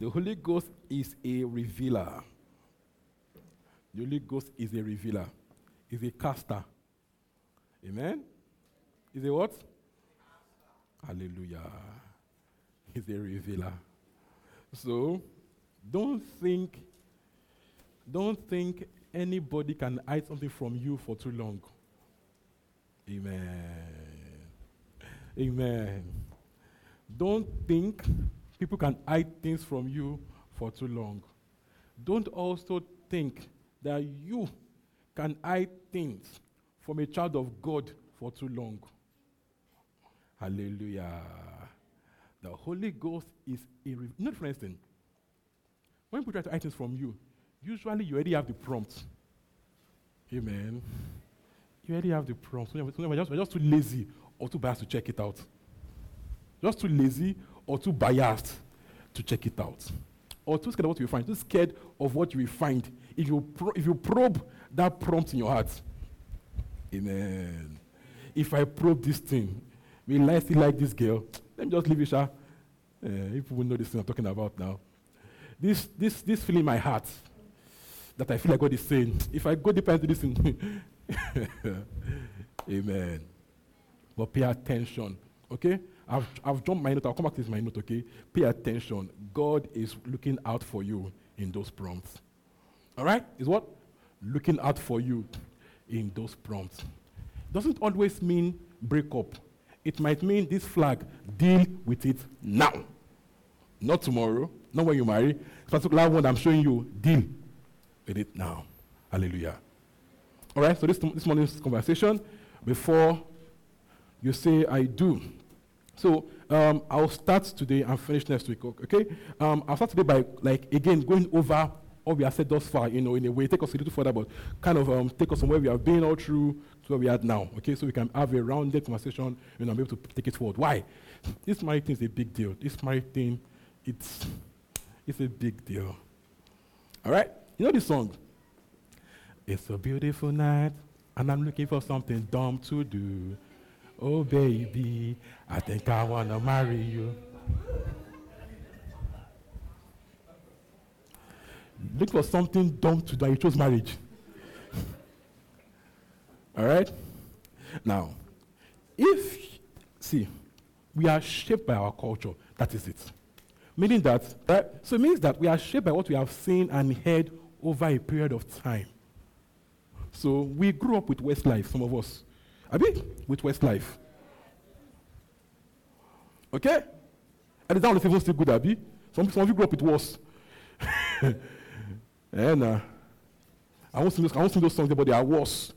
The Holy Ghost is a revealer. The Holy Ghost is a revealer. Is a caster. Amen. Is a what? Hallelujah. He's a revealer. So don't think, don't think anybody can hide something from you for too long. Amen. Amen. Don't think people can hide things from you for too long. Don't also think that you can hide things from a child of God for too long. Hallelujah. The Holy Ghost is a. Not for instance, when people try to hide things from you, usually you already have the prompt. Amen. You already have the prompt. So we're just, we're just too lazy or too biased to check it out. Just too lazy or too biased to check it out. Or too scared of what you find. Too scared of what you find if you, pro- if you probe that prompt in your heart. Amen. If I probe this thing, will I still like this girl? Let me just leave it, Sha. Uh, if people know this thing I'm talking about now. This, this, this feeling in my heart that I feel like God is saying, if I go deeper into this thing, Amen. But pay attention, okay? I've, I've jumped my note. I'll come back to this my note, okay? Pay attention. God is looking out for you in those prompts. All right? Is what? Looking out for you in those prompts. Doesn't always mean break up. It might mean this flag, deal with it now. Not tomorrow, not when you marry. Particular one I'm showing you, deal with it now. Hallelujah. All right, so this, this morning's conversation, before you say I do. So um, I'll start today and finish next week, okay? Um, I'll start today by, like, again, going over what we have said thus far, you know, in a way, take us a little further, but kind of um, take us from where we have been all through to where we are now, okay? So we can have a rounded conversation, you know, and be able to take it forward. Why? This marriage thing is a big deal. This marriage thing, it's, it's a big deal. All right? You know this song? It's a beautiful night, and I'm looking for something dumb to do. Oh, baby, I think I want to marry you. Look for something dumb to do, you chose marriage. All right? Now, if, see, we are shaped by our culture, that is it. Meaning that, right? So it means that we are shaped by what we have seen and heard over a period of time. So we grew up with Westlife, some of us. I mean, with Westlife. Okay? And it's not even still good, Abi. Some, some of you grew up with worse. and uh, I won't sing those, I won't sing those songs, but they are worse.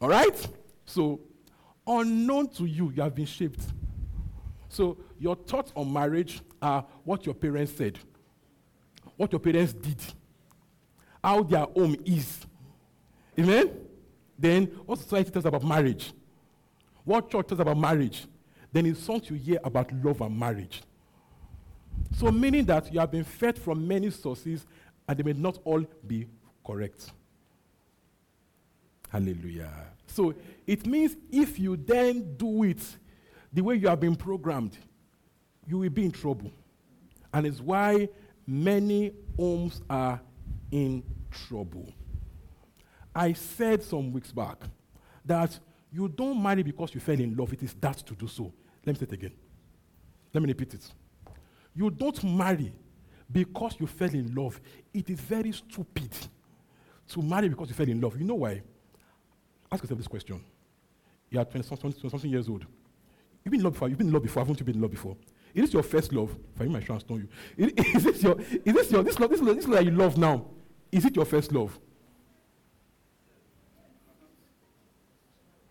All right? So, unknown to you, you have been shaped. So, your thoughts on marriage are what your parents said, what your parents did, how their home is. Amen? Then, what society tells about marriage, what church tells about marriage, then it's songs you hear about love and marriage. So, meaning that you have been fed from many sources and they may not all be correct. Hallelujah. So, it means if you then do it the way you have been programmed, you will be in trouble. And it's why many homes are in trouble. I said some weeks back that you don't marry because you fell in love. It is that to do so. Let me say it again. Let me repeat it. You don't marry because you fell in love. It is very stupid to marry because you fell in love. You know why? Ask yourself this question. You are 20 something, 20 something years old. You've been in love before. You've been in love before. Haven't you been in love before? Is this your first love? If I my chance, don't you? Is, is this your? Is this your? This love? This love, this love that you love now? Is it your first love?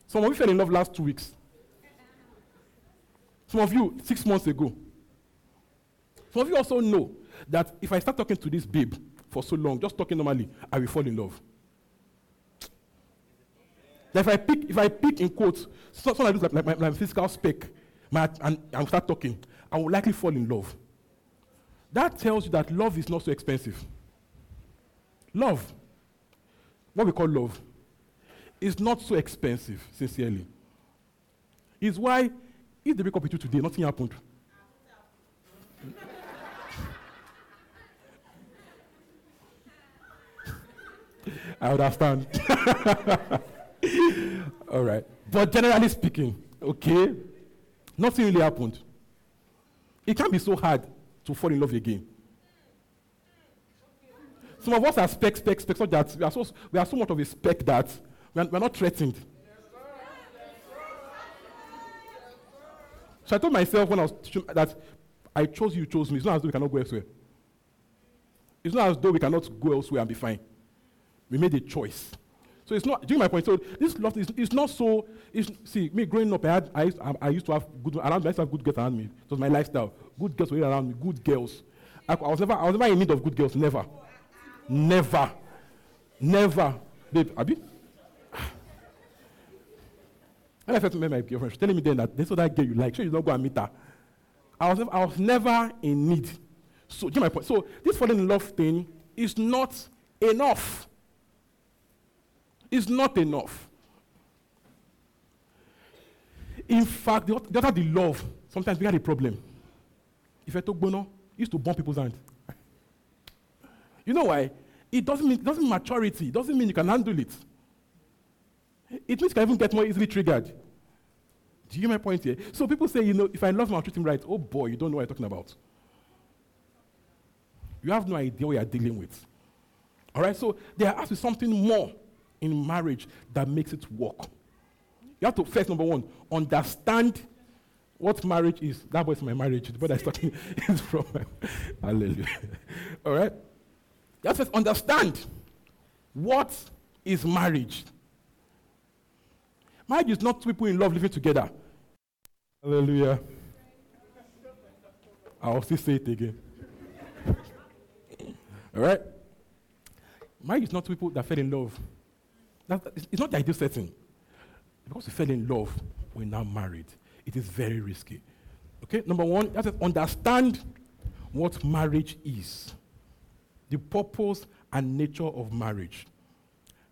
Some of you fell in love last two weeks. Some of you six months ago. Some of you also know that if I start talking to this babe for so long, just talking normally, I will fall in love. That if I pick, if I pick in quotes, something like, like, my, my physical spec, my, and, and start talking, I will likely fall in love. That tells you that love is not so expensive. Love, what we call love, is not so expensive, sincerely. Is why if they wake up with you today, nothing happened. I understand. All right. But generally speaking, okay, nothing really happened. It can't be so hard to fall in love again. Some of us are spec, spec, spec, so that we are so, we are so much of a spec that we are, we are not threatened. So I told myself when I was that I chose you, chose me. It's not as though we cannot go elsewhere. It's not as though we cannot go elsewhere and be fine. We made a choice. So it's not, do you my point? So this love is, is not so, it's, see, me growing up, I, had, I, used, I, I used to have good, around, I used to have good girls around me. It was my lifestyle. Good girls were around me, good girls. I, I, was never, I was never in need of good girls, never. Never. Never. Babe, Abby? When I first met my girlfriend, she telling me then that this other girl you like, sure you don't go and meet her. I was, never, I was never in need. So, do my point? So this falling in love thing is not enough It's not enough. In fact, the, the other the love, sometimes we had a problem. If I took Bono, used to burn people's hand. You know why? It doesn't mean it doesn't mean maturity. It doesn't mean you can handle it. It means can even get more easily triggered. Do you get my point here? So people say, you know, if I love him, I'll treat him right. Oh boy, you don't know what you're talking about. You have no idea what you're dealing with. All right, so there has to be something more in marriage that makes it work. You have to first, number one, understand what marriage is. That was my marriage. The boy that's talking is from Hallelujah. All right? You have to understand what is marriage. Marriage is not people in love living together. Hallelujah. I'll still say it again. All right? Marriage is not two people that fell in love That, it's not the ideal setting. Because we fell in love, we're now married. It is very risky. Okay, number one, have to understand what marriage is, the purpose and nature of marriage.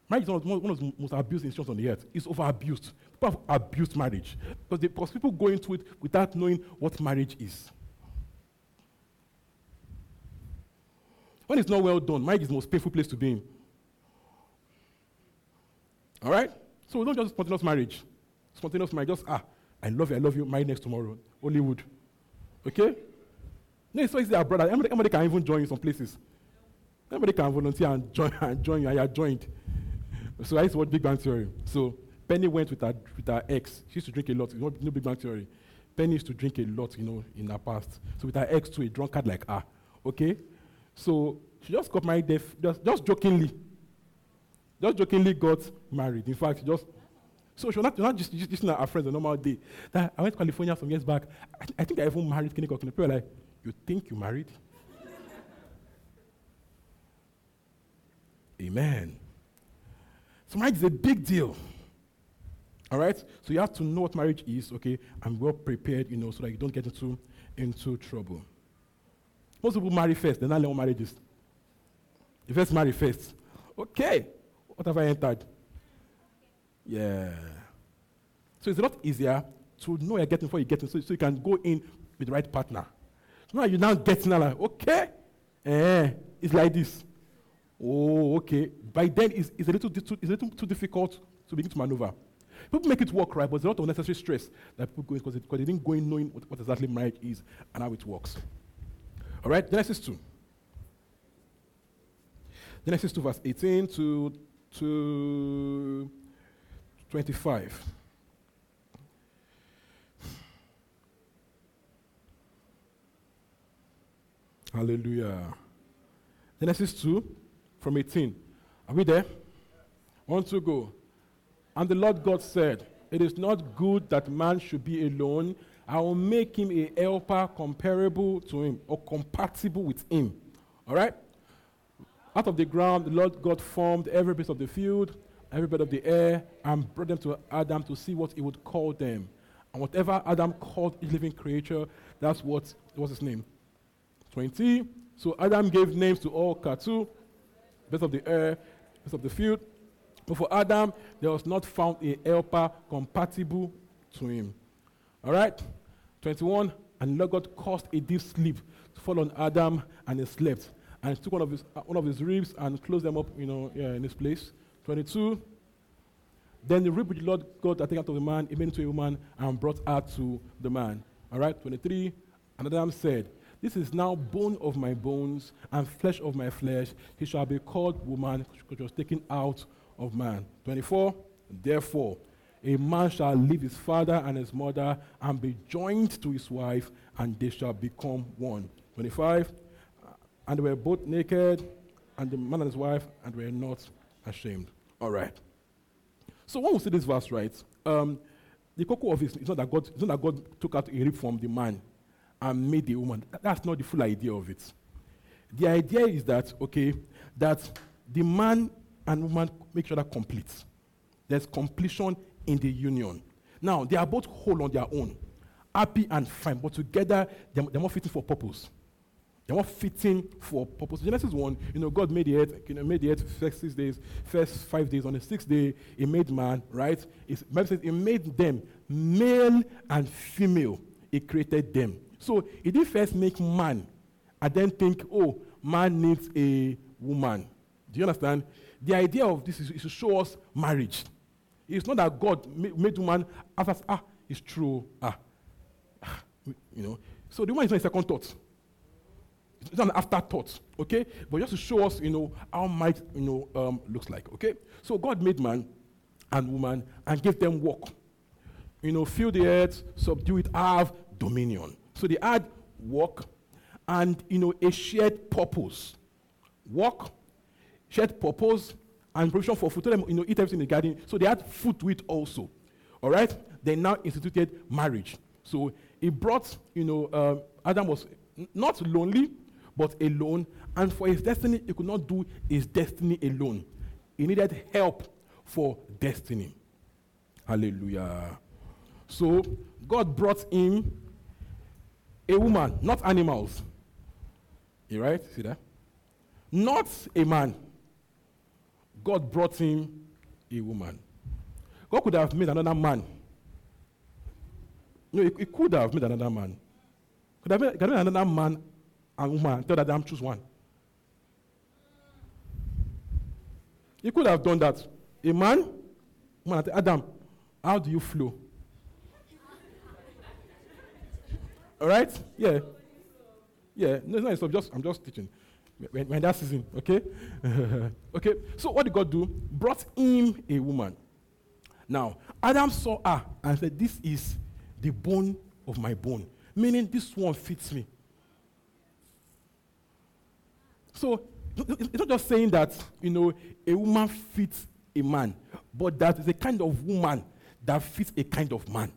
Marriage is one of the most abused institutions on the earth. It's over abused. People have abused marriage because, they, because people go into it without knowing what marriage is. When it's not well done, marriage is the most painful place to be in. All right? So we don't just spontaneous marriage. Spontaneous marriage, just, ah, I love you, I love you, marry next tomorrow. Hollywood. Okay? No, it's so easy, brother. Anybody can even join you some places. Anybody can volunteer and join, and join you, and you're joined. So I used to watch Big Bang Theory. So Penny went with her, with her ex. She used to drink a lot. You know, Big Bang Theory. Penny used to drink a lot, you know, in her past. So with her ex to a drunkard like her. Okay? So she just got married there, just, just jokingly. Just jokingly got married. In fact, just so she's not, not just, just, just not our friends on a normal day. That I went to California some years back. I, I think I even married Kenny Cockney. People were like, You think you married? Amen. So marriage is a big deal. All right? So you have to know what marriage is, okay, and well prepared, you know, so that you don't get into, into trouble. Most people marry first, then not learn what marriage is. You first marry first. Okay. What have I entered? Yeah. So it's a lot easier to know you're getting before you get in, so, so you can go in with the right partner. So now you're now getting like, okay, eh, it's like this. Oh, okay. By then, it's, it's, a little, it's a little too difficult to begin to maneuver. People make it work right, but there's a lot of unnecessary stress that people go in because they didn't go in knowing what, what exactly marriage is and how it works. All right, Genesis 2. Genesis 2, verse 18 to to 25. Hallelujah. Genesis 2 from 18. Are we there? One to go. And the Lord God said, It is not good that man should be alone. I will make him a helper comparable to him or compatible with him. All right? Out of the ground, the Lord God formed every beast of the field, every bird of the air, and brought them to Adam to see what he would call them. And whatever Adam called each living creature, that's what was his name. 20. So Adam gave names to all cattle, birds of the air, birds of the field. But for Adam, there was not found a helper compatible to him. All right? 21. And Lord God caused a deep sleep to fall on Adam, and he slept. And he took one of his, uh, one of his ribs and closed them up, you know, yeah, in this place. 22. Then the rib which the Lord God had taken out of the man, he made into a woman and brought her to the man. All right? 23. And Adam said, This is now bone of my bones and flesh of my flesh. He shall be called woman, which was taken out of man. 24. Therefore, a man shall leave his father and his mother and be joined to his wife, and they shall become one. 25. And they were both naked, and the man and his wife, and were not ashamed. All right. So when we see this verse, right, um, the cocoa of it is not that God, it's not that God took out a rib from the man and made the woman. That's not the full idea of it. The idea is that, okay, that the man and woman make sure that complete. There's completion in the union. Now, they are both whole on their own, happy and fine, but together they're, they're more fitting for purpose. They're more fitting for purpose. Genesis 1, you know, God made the earth, you know, made the earth first six days, first five days. On the sixth day, He made man, right? It's, Bible says He made them male and female. He created them. So He did first make man, and then think, oh, man needs a woman. Do you understand? The idea of this is, is to show us marriage. It's not that God made, woman after, ah, it's true, ah, ah, you know. So the woman is not a second thought. It's not an afterthought, okay? But just to show us, you know, how might, you know, um, looks like, okay? So God made man and woman and gave them work. You know, fill the earth, subdue it, have dominion. So they had work and, you know, a shared purpose. Work, shared purpose, and provision for food. Tell them, you know, eat everything in the garden. So they had food to eat also. All right? They now instituted marriage. So he brought, you know, um, Adam was n- not lonely, but alone. And for his destiny, he could not do his destiny alone. He needed help for destiny. Hallelujah. So God brought him a woman, not animals. You right? See that? Not a man. God brought him a woman. God could have made another man. No, he, he could have made another man. Could have made, could have made another man and woman. Tell Adam choose one. He could have done that. A man, woman, Adam, how do you flow? All right? Yeah. Yeah. No, no, it's just I'm just teaching. When, when that season, okay? okay. So what did God do? Brought him a woman. Now, Adam saw her and said, This is the bone of my bone. Meaning this one fits me. So it's not just saying that, you know, a woman fits a man, but that is a kind of woman that fits a kind of man.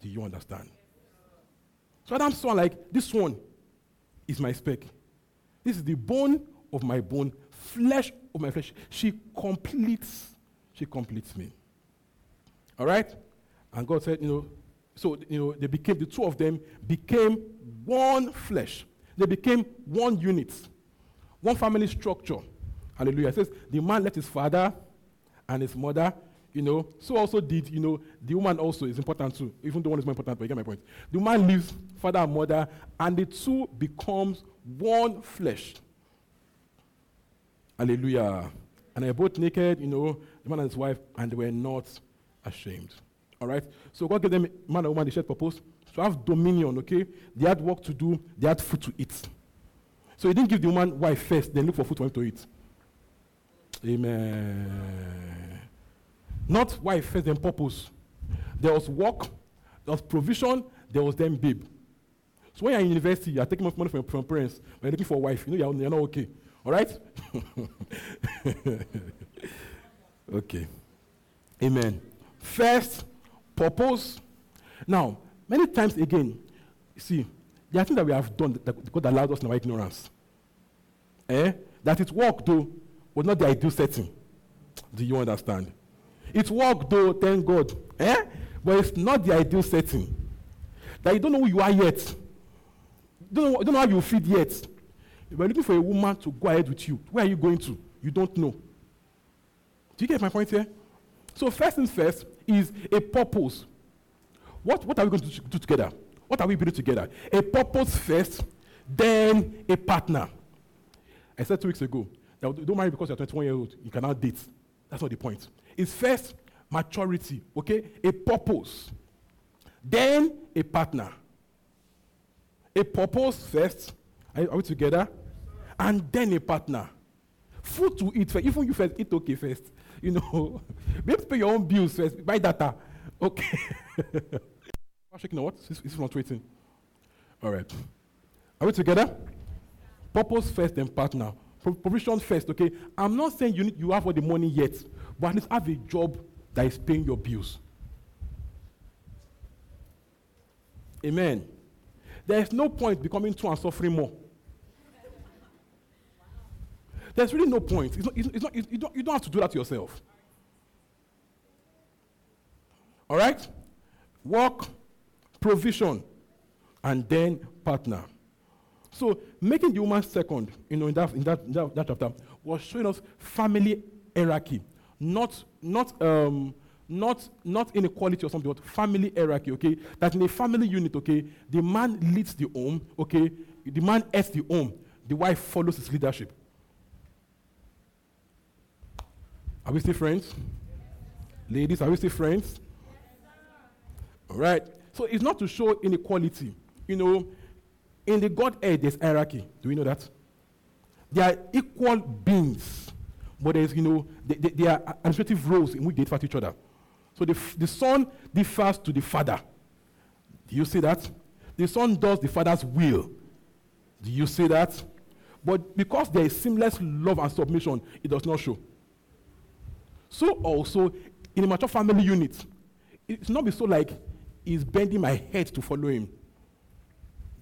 Do you understand? So Adam saw like, this one is my spec. This is the bone of my bone, flesh of my flesh. She completes, she completes me. All right? And God said, you know, so you know, they became the two of them became one flesh. They became one unit, one family structure. Hallelujah. It says the man left his father and his mother. You know, so also did, you know, the woman also is important too, even the one is more important, but you get my point. The man leaves father and mother, and the two becomes one flesh. Hallelujah. And they were both naked, you know, the man and his wife, and they were not ashamed. All right? So God gave them man and woman the shared purpose to have dominion, okay? They had work to do, they had food to eat. So he didn't give the woman wife first, then look for food for him to eat. Amen. Not wife first, then purpose. There was work, there was provision, there was then babe. So when you're in university, you're taking much money from, your parents, when you're looking for a wife, you know you're, you're not okay. All right? okay. Amen. First, purpose. Now, Many times again, see, there are things that we have done that God allowed us in our ignorance. Eh? That it worked though was not the ideal setting. Do you understand? It worked though, thank God. Eh? But it's not the ideal setting. That you don't know who you are yet. You don't know, you don't know how you feel yet. If you're looking for a woman to go ahead with you, where are you going to? You don't know. Do you get my point here? So, first things first is a purpose. What, what are we going to do together? What are we building together? A purpose first, then a partner. I said two weeks ago that don't marry because you're 21 years old, you cannot date. That's not the point. It's first maturity, okay? A purpose, then a partner. A purpose first, are, are we together? And then a partner. Food to eat first. Even you first, eat okay first. You know, be able to pay your own bills first. Buy data. Okay. Shaking what? This is fluctuating. All right. Are we together? Purpose first, then partner. provision first, okay? I'm not saying you, need, you have all the money yet, but at least have a job that is paying your bills. Amen. There is no point becoming two and suffering more. There's really no point. It's not, it's not, you, don't, you don't have to do that yourself. All right? Work, provision, and then partner. So making the woman second, you know, in that, in that, that, that chapter, was showing us family hierarchy, not, not, um, not, not inequality or something, but family hierarchy, okay? That in a family unit, okay, the man leads the home, okay? The man heads the home, the wife follows his leadership. Are we still friends? Ladies, are we still friends? All right. So it's not to show inequality. You know, in the Godhead, there's hierarchy. Do we know that? They are equal beings, but there's, you know, they are administrative roles in which they fight each other. So the, the son differs to the father. Do you see that? The son does the father's will. Do you see that? But because there is seamless love and submission, it does not show. So also, in a mature family unit, it's not be so like he's bending my head to follow him.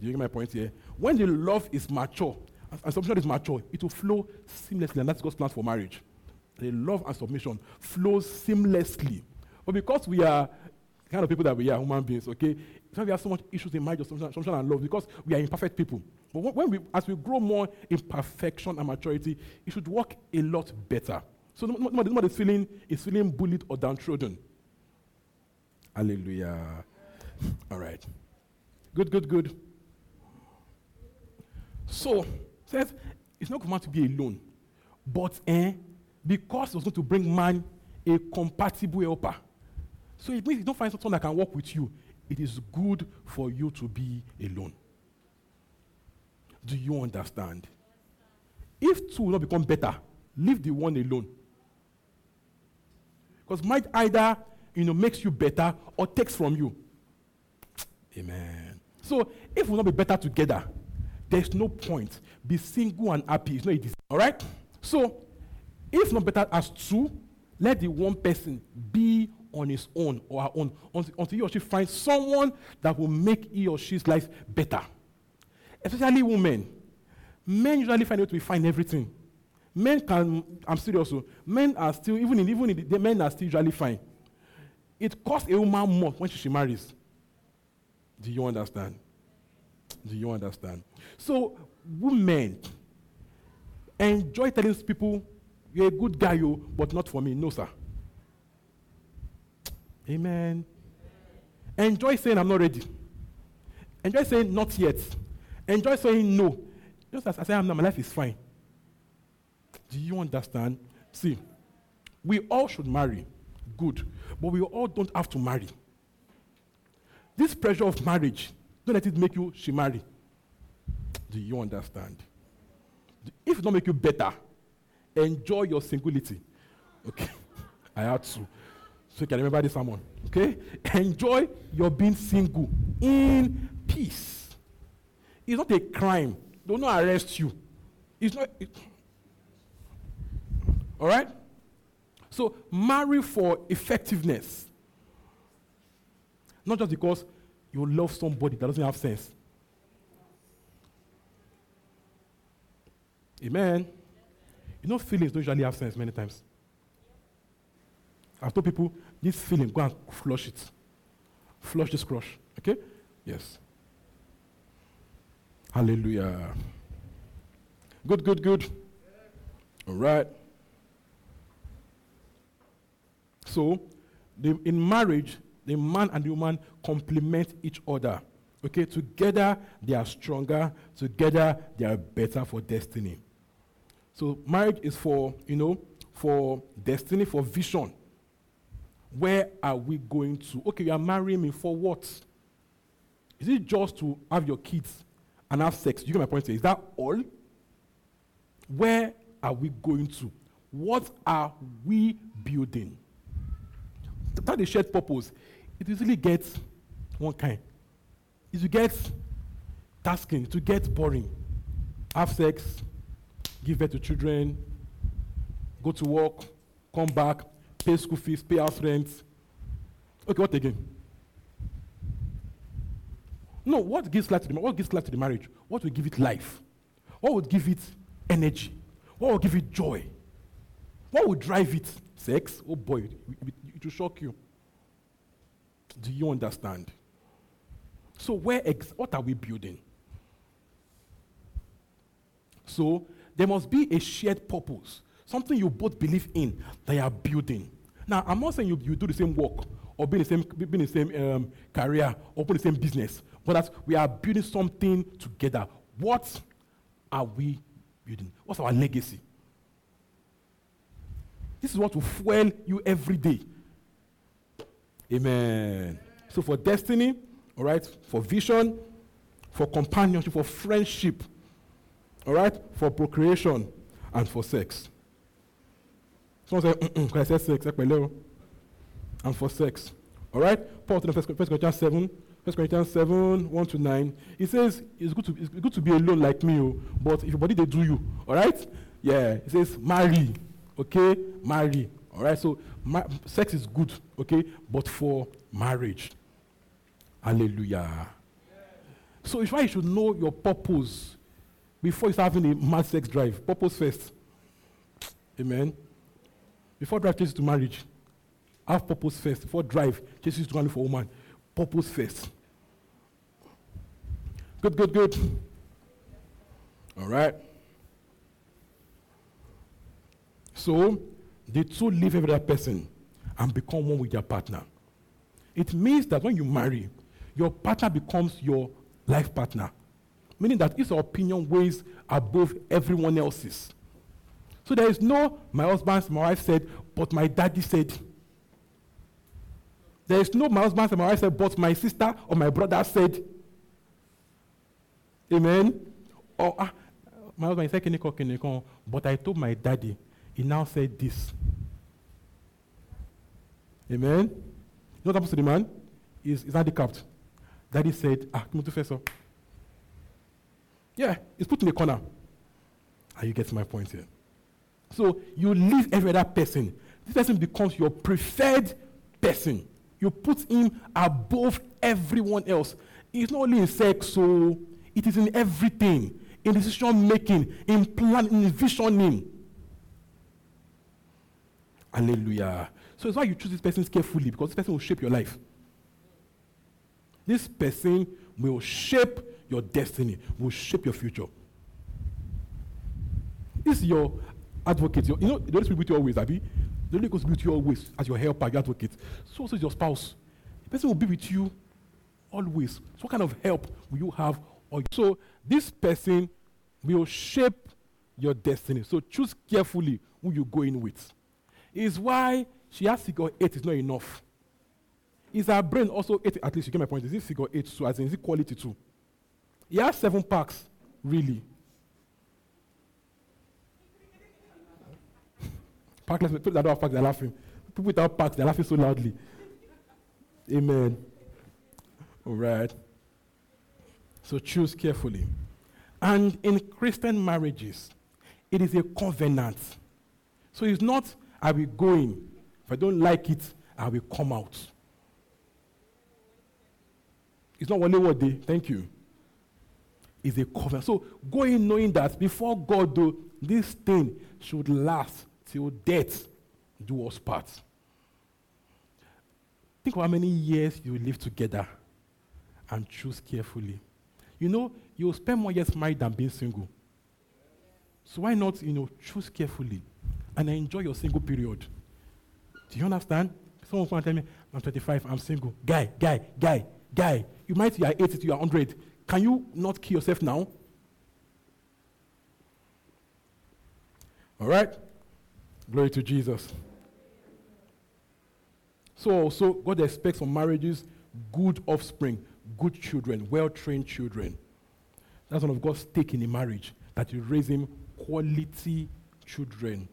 Do you get my point here? When the love is mature, and submission is mature, it will flow seamlessly, and that's God's plan for marriage. The love and submission flows seamlessly. But because we are kind of people that we are, human beings, okay, so we have so much issues in marriage, submission and love, because we are imperfect people. But when we, as we grow more in perfection and maturity, it should work a lot better. So nobody, nobody is feeling is feeling bullied or downtrodden. Hallelujah. All right. Good, good, good. So, says it's not command to be alone, but eh, because it's going to bring man a compatible helper. So it means you don't find someone that can work with you. It is good for you to be alone. Do you understand? If two will not become better, leave the one alone. Because might either you know makes you better or takes from you. Amen. So if we'll not be better together, there's no point. Be single and happy. It's not easy. All right? So, if not better as two, let the one person be on his own or her own until, he or she finds someone that will make he or she's life better. Especially women. Men usually find out to find everything. Men can, I'm serious, so men are still, even in, even in the, the men are still usually fine. It costs a woman more when she marries. Do you understand? Do you understand? So, women enjoy telling people, you're a good guy, you, but not for me. No, sir. Amen. Enjoy saying, I'm not ready. Enjoy saying, not yet. Enjoy saying, no. Just as I say, I'm not, my life is fine. Do you understand? See, we all should marry. Good. But we all don't have to marry. This pressure of marriage don't let it make you she marry. Do you understand? If it don't make you better, enjoy your singularity. Okay. I had to. So you can remember this sermon. Okay? Enjoy your being single in peace. It's not a crime. Not arrest you. It's not. It, all right? So marry for effectiveness. Not just because you love somebody that doesn't have sense. Amen. You know, feelings don't usually have sense many times. I've told people, this feeling, go and flush it. Flush this crush. Okay? Yes. Hallelujah. Good, good, good. All right. So, the, in marriage, the man and the woman complement each other. Okay, together they are stronger, together they are better for destiny. So, marriage is for, you know, for destiny, for vision. Where are we going to? Okay, you are marrying me for what? Is it just to have your kids and have sex? You get my point? Is that all? Where are we going to? What are we building? That is shared purpose. It usually gets one kind. It will get tasking, to get boring. Have sex, give birth to children, go to work, come back, pay school fees, pay house rent. Okay, what again? No, what gives life to the what gives life to the marriage? What will give it life? What would give it energy? What will give it joy? What will drive it? Sex? Oh boy, it, it, will shock you. Do you understand? So, where ex- what are we building? So, there must be a shared purpose, something you both believe in that you are building. Now, I'm not saying you, you do the same work or be in the same, be in the same um, career or put the same business, but that we are building something together. What are we building? What's our legacy? This is what will fuel you every day. Amen. So for destiny, all right, for vision, for companionship, for friendship, all right, for procreation, and for sex. Someone say, can I say sex, and for sex. All right? Paul to 1 Corinthians 7, 1 Corinthians 7, 1 to 9. He says, it's good to, it's good to be alone like me, oh, but if your body, they do you. All right? Yeah. He says, marry. Okay? Marry. All right? So, ma- sex is good, okay? But for marriage. Hallelujah. So, why you should know your purpose before start having a mad sex drive. Purpose first. Amen. Before drive chases to marriage, have purpose first. Before drive chases to only for woman, purpose first. Good, good, good. All right. So, the two leave every other person and become one with their partner. It means that when you marry, your partner becomes your life partner, meaning that his opinion weighs above everyone else's. So there is no, my husband, my wife said, but my daddy said. There is no, my husband, my wife said, but my sister or my brother said. Amen. Or, ah, my husband said, kiniko, kiniko, but I told my daddy. He now said this. Amen. You know what happens to the man? He's, he's handicapped. Daddy said, ah, come to first. Yeah, it's put in a corner. And you get my point here. So you leave every other person. This person becomes your preferred person. You put him above everyone else. It's not only in sex, so it is in everything, in decision making, in planning, in visioning. Hallelujah. So it's why you choose this person carefully because this person will shape your life. This person will shape your destiny, will shape your future. Is your advocate. Your, you know, the Holy Spirit with you always, Abby. The Holy Ghost with you always as your helper, your advocate. So also is your spouse. The person will be with you always. So what kind of help will you have? Or so this person will shape your destiny. So choose carefully who you go in with. Is why she has figure eight is not enough. Is her brain also eight? At least you get my point. Is it figure eight too? As in, is it quality too? He has seven packs, really. Packless people that don't have packs, they're laughing. People without packs, they're laughing so loudly. Amen. All right. So choose carefully. And in Christian marriages, it is a covenant. So it's not, I will go in. If I don't like it, I will come out. It's not only one day. Eh? Thank you. It's a covenant. So go in knowing that before God do this thing should last till death do us part. Think of how many years you live together and choose carefully. You know, you'll spend more years married than being single. So why not, you know, choose carefully and enjoy your single period? Do you understand? Someone and tell me, I'm 25, I'm single. Guy, guy, guy, guy. You might are 80, you are 100. Can you not kill yourself now? All right? Glory to Jesus. So also, God expects from marriages good offspring, good children, well-trained children. That's one of God's stake in a marriage, that you raise him quality children.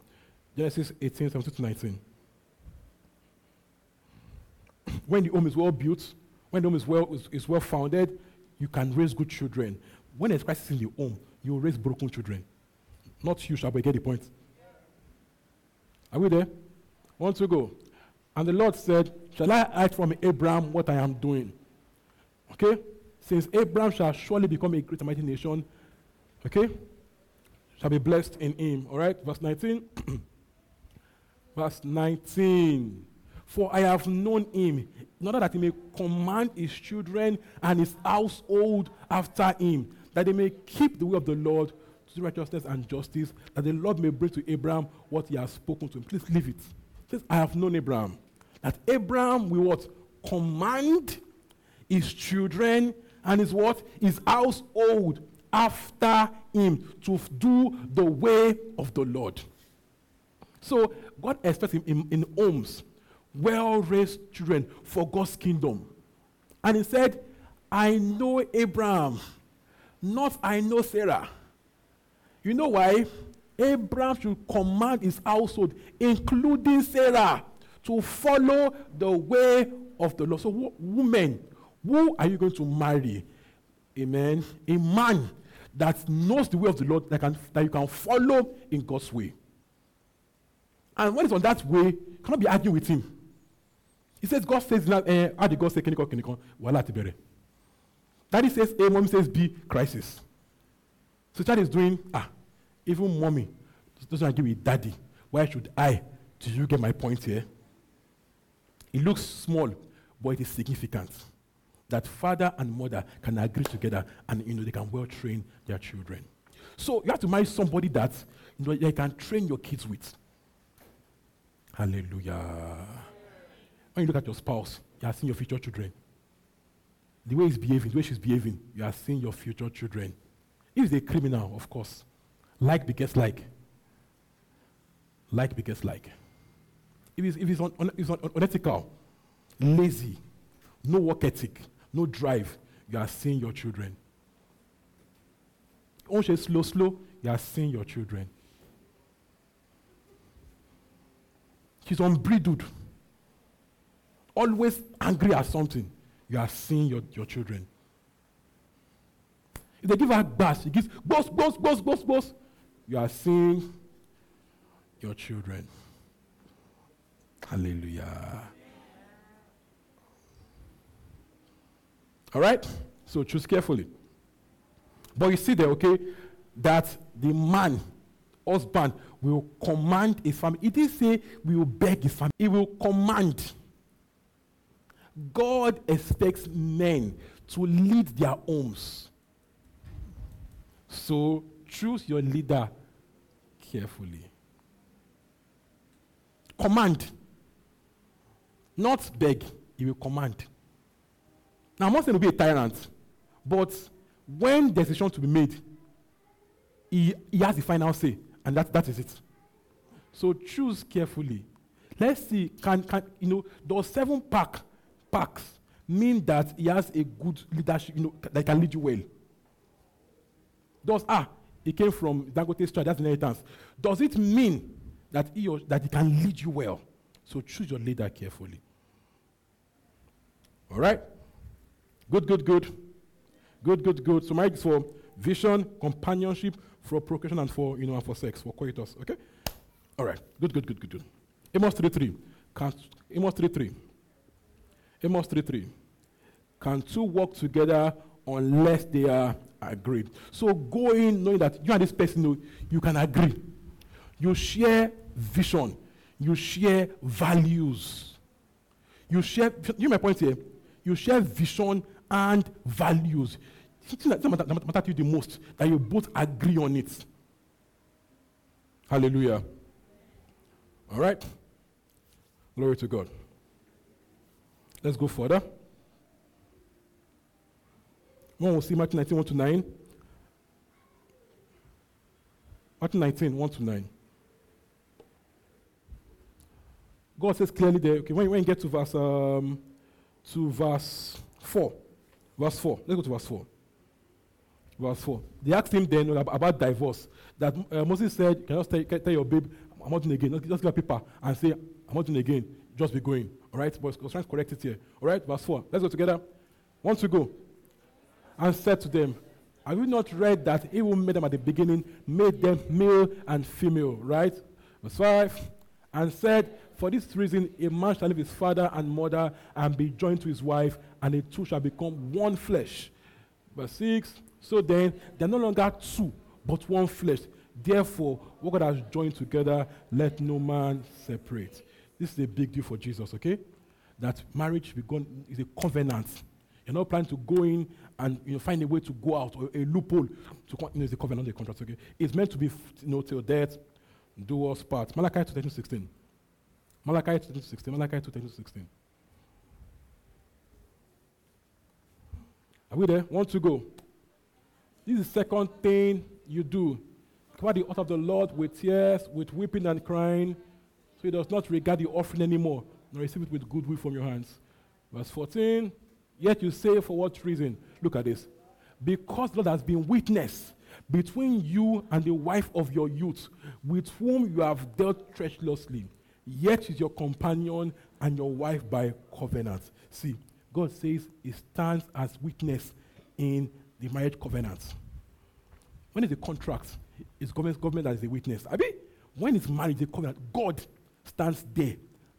Genesis 18, 17 to 19. when the home is well built, when the home is well, is, is well founded, you can raise good children. When there's crisis in your home, you raise broken children. Not you, shall we get the point? Are we there? One to go. And the Lord said, Shall I hide from Abraham what I am doing? Okay? Since Abraham shall surely become a great and mighty nation, okay? Shall be blessed in him. All right? Verse 19. Verse 19. For I have known him, in order that he may command his children and his household after him, that they may keep the way of the Lord to righteousness and justice, that the Lord may bring to Abraham what he has spoken to him. Please leave it. Says, I have known Abraham. That Abraham will what? Command his children and his what? His household after him to do the way of the Lord. So God expects him in, in homes well raised children for God's kingdom. And he said, I know Abraham, not I know Sarah. You know why? Abraham should command his household, including Sarah, to follow the way of the Lord. So, w- women, who are you going to marry? Amen. A man that knows the way of the Lord that, can, that you can follow in God's way. And when it's on that way, you cannot be arguing with him. He says, God says, eh, how did God say, Keniko, Keniko? Wala tibere. Daddy says A, mommy says B, crisis. So child is doing, ah, even mommy doesn't agree with daddy. Why should I? Do you get my point here? It looks small, but it is significant. That father and mother can agree together and you know they can well train their children. So you have to marry somebody that you know they can train your kids with. Hallelujah. When you look at your spouse, you are seeing your future children. The way he's behaving, the way she's behaving, you are seeing your future children. If a criminal, of course, like begets like. Like begets like. If he's, if he's, un, un, he's un, unethical, lazy, no work ethic, no drive, you are seeing your children. Once slow, slow, you are seeing your children. He's unbridled always angry at something, you are seeing your, your children. If they give her bash, she gives boss, boss, boss, boss, boss. You are seeing your children. Hallelujah. All right? So choose carefully. But you see there, okay, that the man, husband, will command his family. It didn't say we will beg his family, he will command. God expects men to lead their homes. So choose your leader carefully. Command. Not beg, he will command. Now, I'm not saying to be a tyrant, but when decision to be made, he, he has the final say, and that, that is it. So choose carefully. Let's see, can, can you know, those seven pack packs mean that he has a good leadership, you know, that can lead you well. Does ah, he came from Dangote's tribe, that's inheritance. Does it mean that he or, that he can lead you well? So choose your leader carefully. All right? Good, good, good. Good, good, good. So marriage is for vision, companionship, for procreation, and for you know, and for sex, for coitus. Okay? All right. Good, good, good, good, good. Amos 3 3. Amos 3 3. Amos 3 3. can two work together unless they are agreed? So go in knowing that you and this person, you, you can agree. You share vision. You share values. You share, you my point here. You share vision and values. Something that that matter to you the most, that you both agree on it. Hallelujah. All right? Glory to God. Let's go further. One will see Matthew 19, 1 to 9. Matthew 19, 1 to 9. God says clearly there, okay, when, when you get to verse, um, to verse 4, verse 4, let's go to verse 4. Verse 4. They asked him then about divorce. That uh, Moses said, Can you tell, tell your babe, I'm not doing again. Just, just give a paper and say, I'm not doing again. Just be going. All right? But I was trying to correct it here. All right? Verse 4. Let's go together. One to go. And said to them, Have you not read that he who made them at the beginning made them male and female? Right? Verse 5. And said, For this reason, a man shall leave his father and mother and be joined to his wife, and the two shall become one flesh. Verse 6. So then, they're no longer two, but one flesh. Therefore, what God has joined together, let no man separate. This is a big deal for Jesus, okay? That marriage is a covenant. You're not planning to go in and you know, find a way to go out or a loophole to you know, it's a covenant, a contract, okay? It's meant to be you know, till death, do us part. Malachi 2, 16. Malachi 2, 16. Malachi 2, 16. Are we there? One to go. This is the second thing you do. Come the altar of the Lord with tears, with weeping and crying, he does not regard the offering anymore, nor receive it with goodwill from your hands. Verse 14, yet you say, for what reason? Look at this. Because the Lord has been witness between you and the wife of your youth, with whom you have dealt treacherously, yet is your companion and your wife by covenant. See, God says he stands as witness in the marriage covenant. When it's a contract, it's government, government that is a witness. I mean, when it's marriage, a covenant, God stands there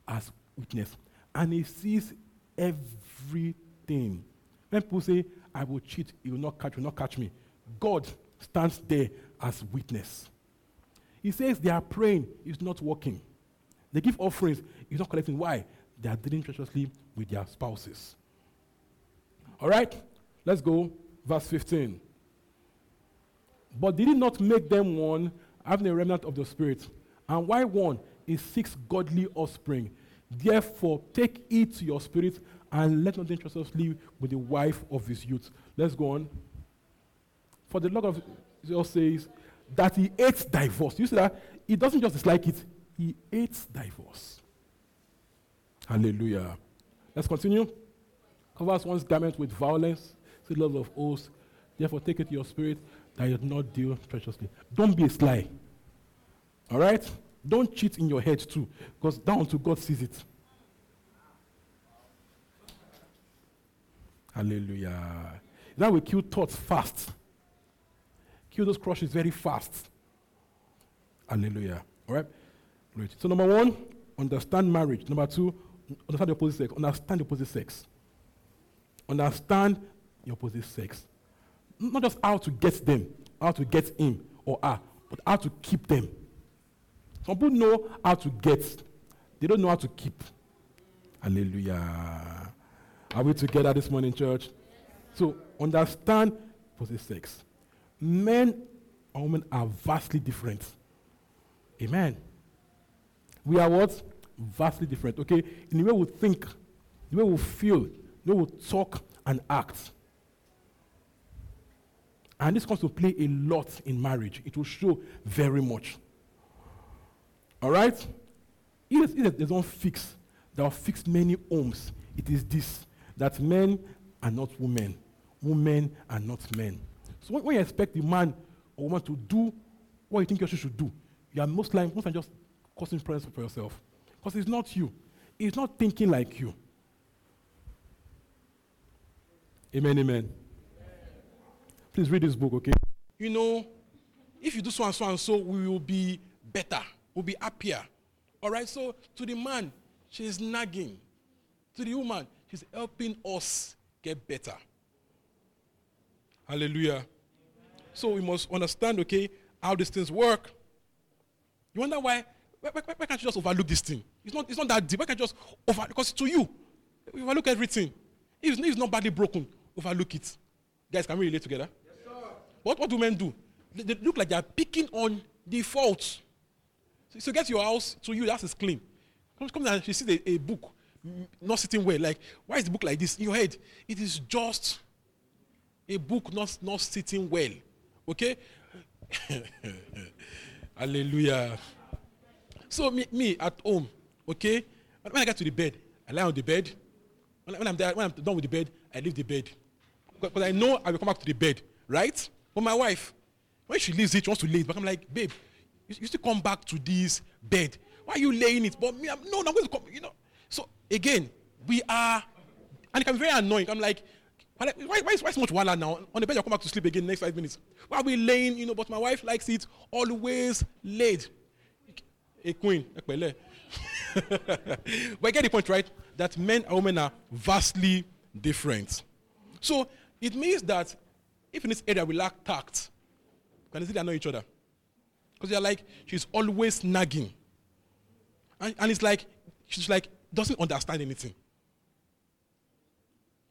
as witness. And he sees everything. When people say, I will cheat, he will not catch, will not catch me. God stands there as witness. He says they are praying, it's not working. They give offerings, it's not collecting. Why? They are dealing treacherously with their spouses. All right, let's go verse 15. But did he not make them one, having a remnant of the Spirit? And why one is six godly offspring? Therefore, take it to your spirit and let not dangerously sleep with the wife of his youth. Let's go on. For the Lord of Israel says that he hates divorce. You see that? He doesn't just dislike it, he hates divorce. Hallelujah. Let's continue. Covers one's garment with violence the love of oaths. Therefore, take it to your spirit that you do not deal treacherously. Don't be a sly. All right? Don't cheat in your head too, because down to God sees it. Hallelujah. That will kill thoughts fast. Kill those crushes very fast. Hallelujah. All right? So, number one, understand marriage. Number two, understand the opposite sex. Understand the opposite sex. Understand the opposite sex. Not just how to get them, how to get him or her, but how to keep them. Some people know how to get, they don't know how to keep. Hallelujah. Are we together this morning, church? So understand opposite sex. Men and women are vastly different. Amen. We are what? Vastly different. Okay? In the way we think, the way we feel, the way we talk and act. And this comes to play a lot in marriage. It will show very much. All right? If there's one fix that will fix many homes, it is this that men are not women, women are not men. So when, when you expect the man or woman to do what you think you should do, you are most likely, most likely just causing problems for yourself. Because it's not you, it's not thinking like you. Amen, amen. Please read this book, okay? You know, if you do so and so and so, we will be better. We'll be happier. All right? So to the man, she's nagging. To the woman, she's helping us get better. Hallelujah. So we must understand, okay, how these things work. You wonder why? Why, why, why can't you just overlook this thing? It's not, it's not that deep. Why can't you just over? Because to you, you overlook everything. If it's not badly broken, overlook it. Guys, can we relate together? Yes, what, what do men do? They, they, look like they are picking on the faults. So, get your house to you, that is clean. Come, come and she sees a, a book not sitting well. Like, why is the book like this? In your head, it is just a book not, not sitting well. Okay? Hallelujah. So me, me at home, okay? When I get to the bed, I lie on the bed. When I'm there, when I'm done with the bed, I leave the bed. Because I know I will come back to the bed, right? But my wife, when she leaves it, she wants to leave. But. I'm like, babe, you, you still come back to this bed. Why are you laying it? But me, I'm, no, I'm going to come, you know. So again, we are, and it can be very annoying. I'm like, why, why, why, so much wahala now? On the bed, I come back to sleep again next five minutes. Why are we laying, you know, but my wife likes it always laid. A queen, but I get the point, right? That men and women are vastly different. So it means that if in this area we lack tact, can easily know each other? Because they're like, she's always nagging. And, and it's like, she's like, doesn't understand anything.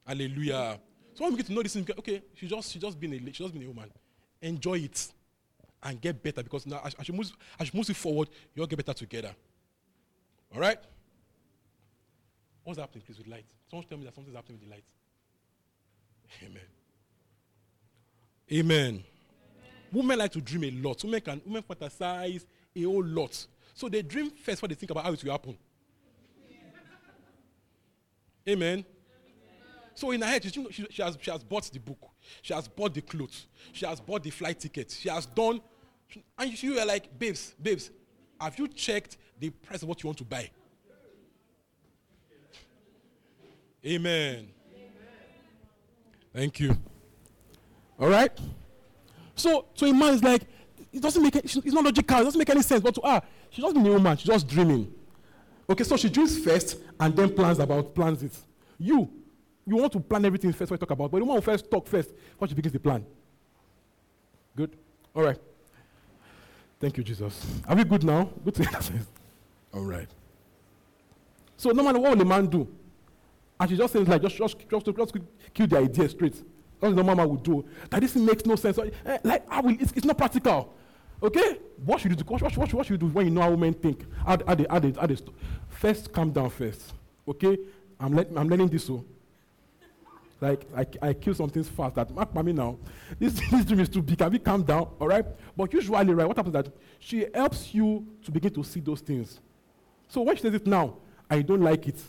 Hallelujah. So when we get to know this, thing, okay, she just she just been a she just been a woman. Enjoy it and get better because now as, as, you move as you move it forward, you'll get better together. All right. What's happening, please, with light? Someone tell me that something's happening with the light. Amen. Amen. Women like to dream a lot. Women can women fantasize a whole lot. So they dream first before they think about how it will happen. Amen. So in her head, she, she, she, has, she has bought the book. She has bought the clothes. She has bought the flight ticket. She has done. And you were like, babes, babes, have you checked the price of what you want to buy? Amen. Amen. Thank you. All right? So, so a man is like, it doesn't make it, it's not logical, it doesn't make any sense. But to her, she's just a woman, she's just dreaming. Okay, so she dreams first and then plans about plans it. You, you want to plan everything first what you talk about, but you want to first talk first before she begins the plan. Good? All right. Thank you, Jesus. Are we good now? Good to All right. So no matter what will the man do, and she just says like just just, just, just kill the idea straight. That's what the mama would do. That this makes no sense. Eh, like I will, it's, it's not practical. Okay? What should you do? What, what, what, what should you do when you know how women think? They, how, they, how st- first, calm down first. Okay? I'm, I'm learning this so. Like, I, I kill some things fast. That, mark me now. This, this dream is too big. Can we calm down? All right? But usually, right, what happens that she helps you to begin to see those things. So when she says it now, I don't like it.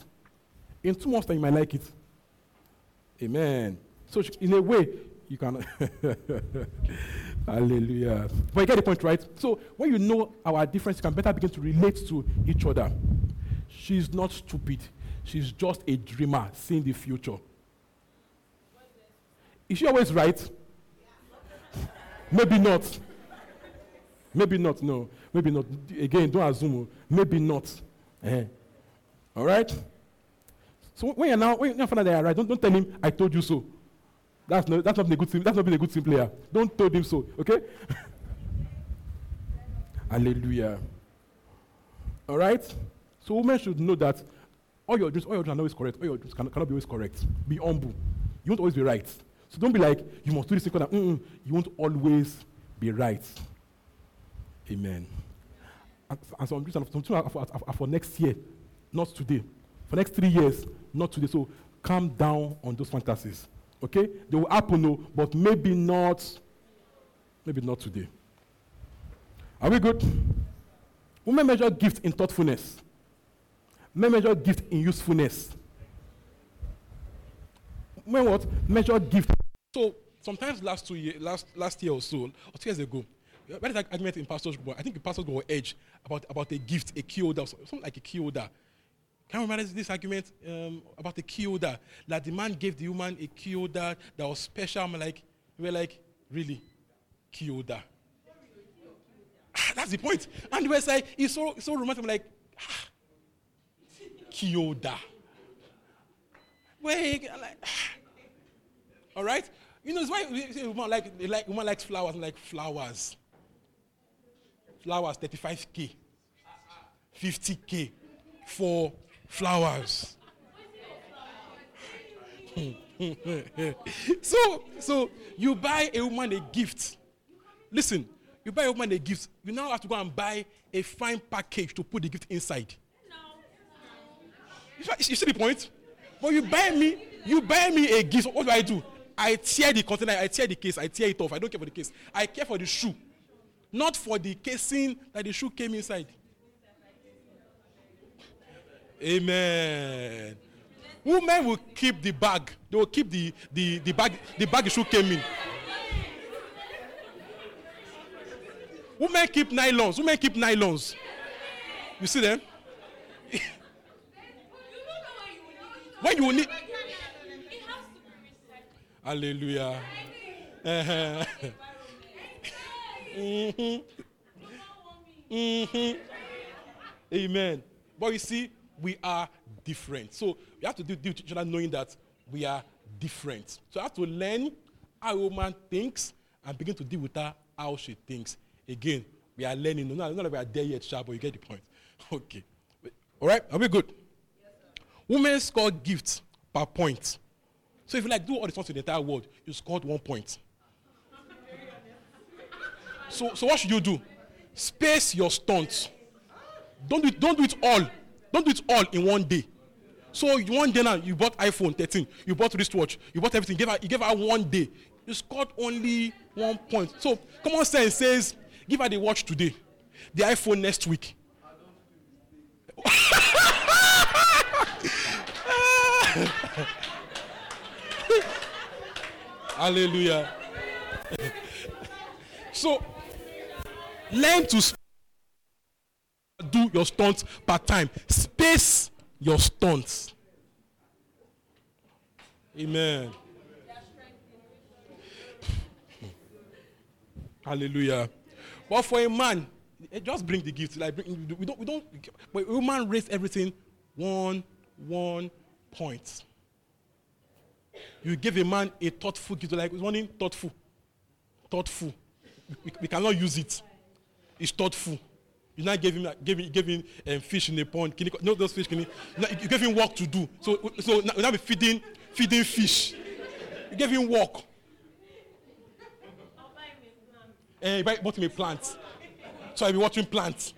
In two months' time, you might like it. Amen. So she, in a way, you can. Hallelujah. But you get the point, right? So when you know our difference, you can better begin to relate to each other. She's not stupid. She's just a dreamer seeing the future. Is she always right? Maybe not. Maybe not, no. Maybe not. Again, don't assume. Maybe not. Eh. All right? So when you're now, when you find that you're right, don't, don't tell him, I told you so. That's not, that's not a good team. That's not being a good team player. Don't tell him so. Okay? Hallelujah. All right? So women should know that all your dreams, all your dreams are always correct. All your dreams cannot, cannot be always correct. Be humble. You won't always be right. So don't be like, you must do this. Mm-mm. You won't always be right. Amen. And, and some dreams are for, for, for next year, not today. For next three years, not today. So calm down on those fantasies. Okay? They will happen, no, but maybe not, maybe not today. Are we good? Women measure gift in thoughtfulness. Men measure gift in usefulness. Men what? Measure gift. So sometimes last two years, last last year or so, or two years ago, we had an argument in pastors group. I think the pastors got edge about, about a gift, a key holder, something like a key. Can you remember this argument um, about the holder? That the man gave the woman a holder that was special. I'm like, we're like, really? Holder? Ah, that's the point. And we are like, it's so, so romantic. I'm like, ah, holder. Wait, I'm like, ah. All right? You know, it's why we say woman like, like woman likes flowers and like flowers. Flowers, 35k, 50k for flowers. so, so you buy a woman a gift. Listen, you buy a woman a gift. You now have to go and buy a fine package to put the gift inside. You see the point? But you buy me, you buy me a gift. What do I do? I tear the container, I tear the case, I tear it off. I don't care for the case. I care for the shoe, not for the casing that the shoe came inside. Amen. Women will keep the bag. They will keep the, the, the bag the bag shoe came in. Women keep nylons. Women keep nylons. You see them? when you need. Hallelujah. Uh-huh. mm-hmm. Mm-hmm. Amen. But you see, we are different. So we have to do, do each other knowing that we are different. So I have to learn how a woman thinks and begin to deal with her how she thinks. Again, we are learning. No, not that we are there yet, but you get the point. Okay. All right? Are we good? Yes, Women score gifts per point. So if you like do all the stuff in the entire world, you scored one point. so, so what should you do? Space your stunts. Don't do it, don't do it all. Don't do it all in one day. So one day now, you bought iPhone 13, you bought wristwatch, you bought everything. Gave her, you gave her one day. You scored only one point. So common sense says, give her the watch today, the iPhone next week. Hallelujah. so, learn to do your stunts part time. Space your stunts. Amen. Hallelujah. But for a man, eh, just bring the gift. Like bring, we don't, we don't. But a woman raise everything one, one point. You give a man a thoughtful gift, like one thoughtful, thoughtful. We, we cannot use it. It's thoughtful. You now gave him, gave him, gave him um, fish in the pond. Can you, no, those fish. Can you, you gave him work to do. So, so now, now be feeding, feeding fish. You gave him work. Eh, he bought him a plant. So I'll be watching plants.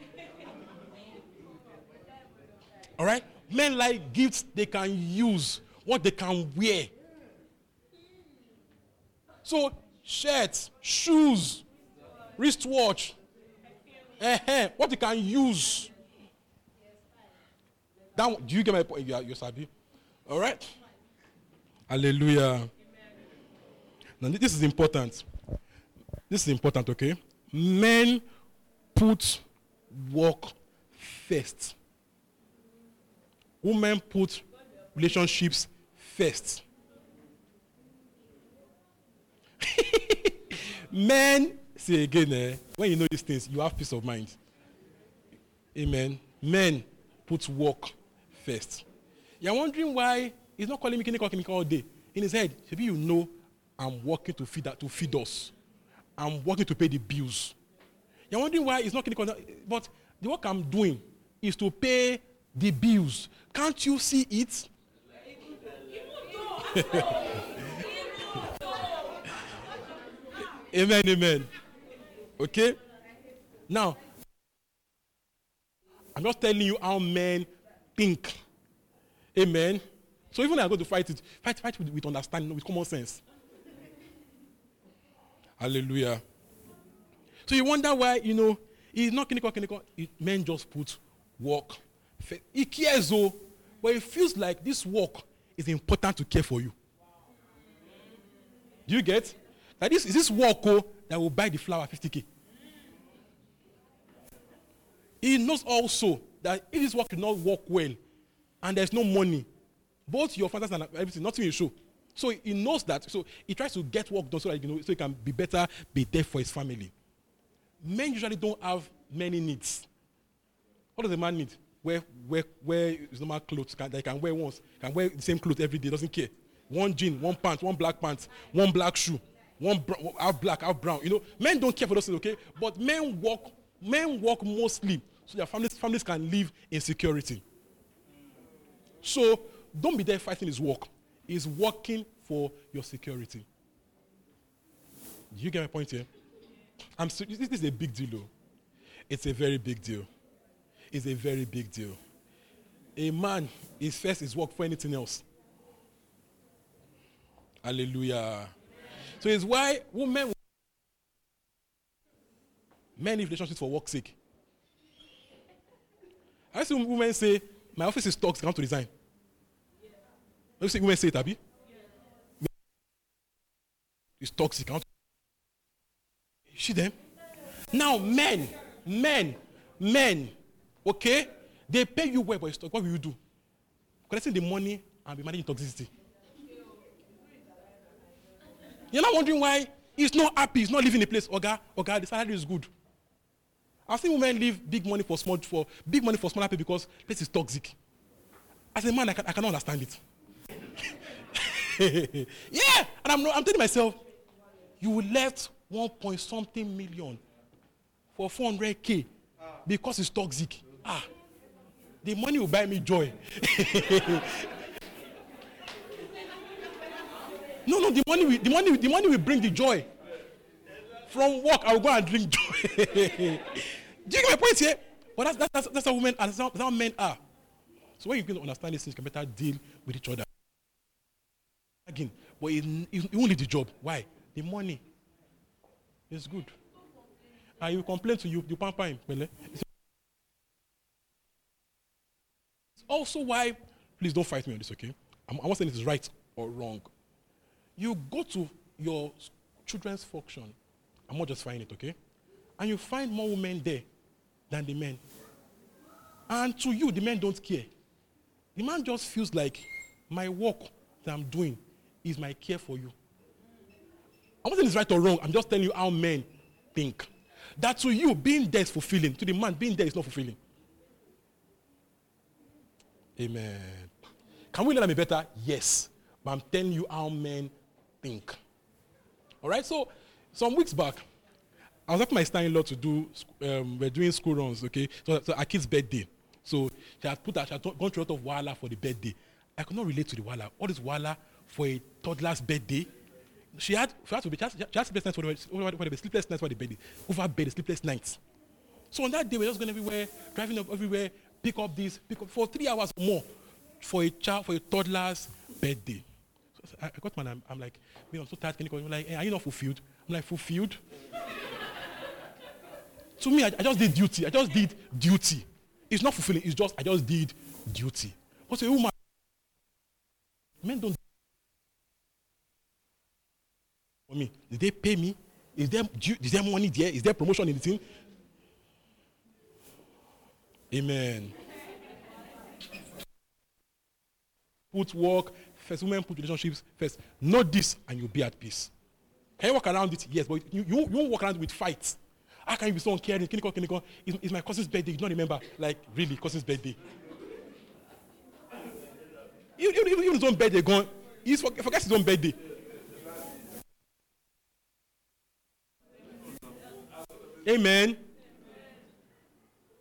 All right? Men like gifts they can use, what they can wear. So, shirts, shoes, wristwatch, uh-huh, what you can use. That, do you get my point? You are, you're sabi. All right? Hallelujah. Now, this is important. This is important, okay? Men put work first. Women put relationships first. Men say again, eh, when you know these things, you have peace of mind. Amen. Men put work first. You're wondering why he's not calling me clinical chemical all day. In his head, maybe you know I'm working to feed that to feed us. I'm working to pay the bills. You're wondering why he's not clinical, but the work I'm doing is to pay the bills. Can't you see it? amen, amen. Okay? Now, I'm just telling you how men think. Amen. So even when I go to fight it, fight, fight with, with understanding, with common sense. Hallelujah. So you wonder why, you know, he's not clinical, clinical. men just put work. He cares, though, but it feels like this work is important to care for you. Do you get? Like this is this work oh, that will buy the flower 50k. He knows also that if this work will not work well and there's no money, both your fathers and everything, nothing will show. So he knows that. So he tries to get work done so that you know, so he can be better, be there for his family. Men usually don't have many needs. What does a man need? Wear, wear, wear his normal clothes can, that he can wear once, can wear the same clothes every day, doesn't care. one jean, one pants, one black pants, one black shoe, one br- half black, half brown. You know, men don't care for those things, okay? But men work, men work mostly so their families, families can live in security. So don't be there fighting his work. He's working for your security. You get my point here? I'm so, this, this is a big deal, though. It's a very big deal. It's a very big deal. A man is first his work for anything else. Hallelujah. So it's why women men leave relationships for work's sake. I see women say, My office is toxic, I want to resign. You see women say it, Abby? It's toxic. I want see them? Now, men, men, men, okay? They pay you well, but it's. What will you do? Collecting the money and be managing toxicity. You're not wondering why he's not happy, he's not living in a place. Oga, Oga, the salary is good. I've seen women leave big money for small for big money for smaller pay because place is toxic. As a man, I, can, I cannot understand it. yeah, and I'm, I'm telling myself, you left one point something million for 400k because it's toxic. Ah, the money will buy me joy. no, no, the money, will, the money, the money will bring the joy. From work, I will go and drink joy. Do you get my point here? But that's, that's, that's, how women and that's how, that's how men are. So when you begin to understand these things, you can better deal with each other. Again, but you, you won't leave the job. Why? The money is good. And you complain to you, you pamper him. It's also why, please don't fight me on this, okay? I'm, I'm not saying it is right or wrong. You go to your children's function. I'm not just finding it, okay? And you find more women there than the men. And to you, the men don't care. The man just feels like my work that I'm doing is my care for you. I'm not saying it's right or wrong. I'm just telling you how men think. That to you, being there is fulfilling. To the man, being there is not fulfilling. Amen. Can we learn me better? Yes. But I'm telling you how men think. All right? So, some weeks back, I was asking my son-in-law to do, um, we're doing school runs, okay? So, so our kid's birthday. So she had put her, she had gone through a lot of wala for the birthday. I could not relate to the wala. All this wala for a toddler's birthday. She had, she had to be, she had, sleepless nights for the, for the sleepless nights for the birthday. Over bed, sleepless nights. So on that day, we we're just going everywhere, driving up everywhere, pick up this, pick up for three hours or more for a child, for a toddler's birthday. I, got my, I'm, I'm like, I'm so tired. Can you call me? Like, hey, are you not fulfilled? I'm like, fulfilled? to me, I, I, just did duty. I just did duty. It's not fulfilling. It's just, I just did duty. But a woman, men don't. For me, did they pay me? Is there, is there money there? Is there promotion in the team? Amen. Put work first. Women put relationships first. Know this, and you'll be at peace. Can you walk around it? Yes, but you, you, you won't walk around with fights. How can you be so uncaring? You you call? It's, it's my cousin's birthday. You don't remember? Like, really, cousin's birthday. Even, even, even his own birthday gone. He forgets his own birthday. Amen.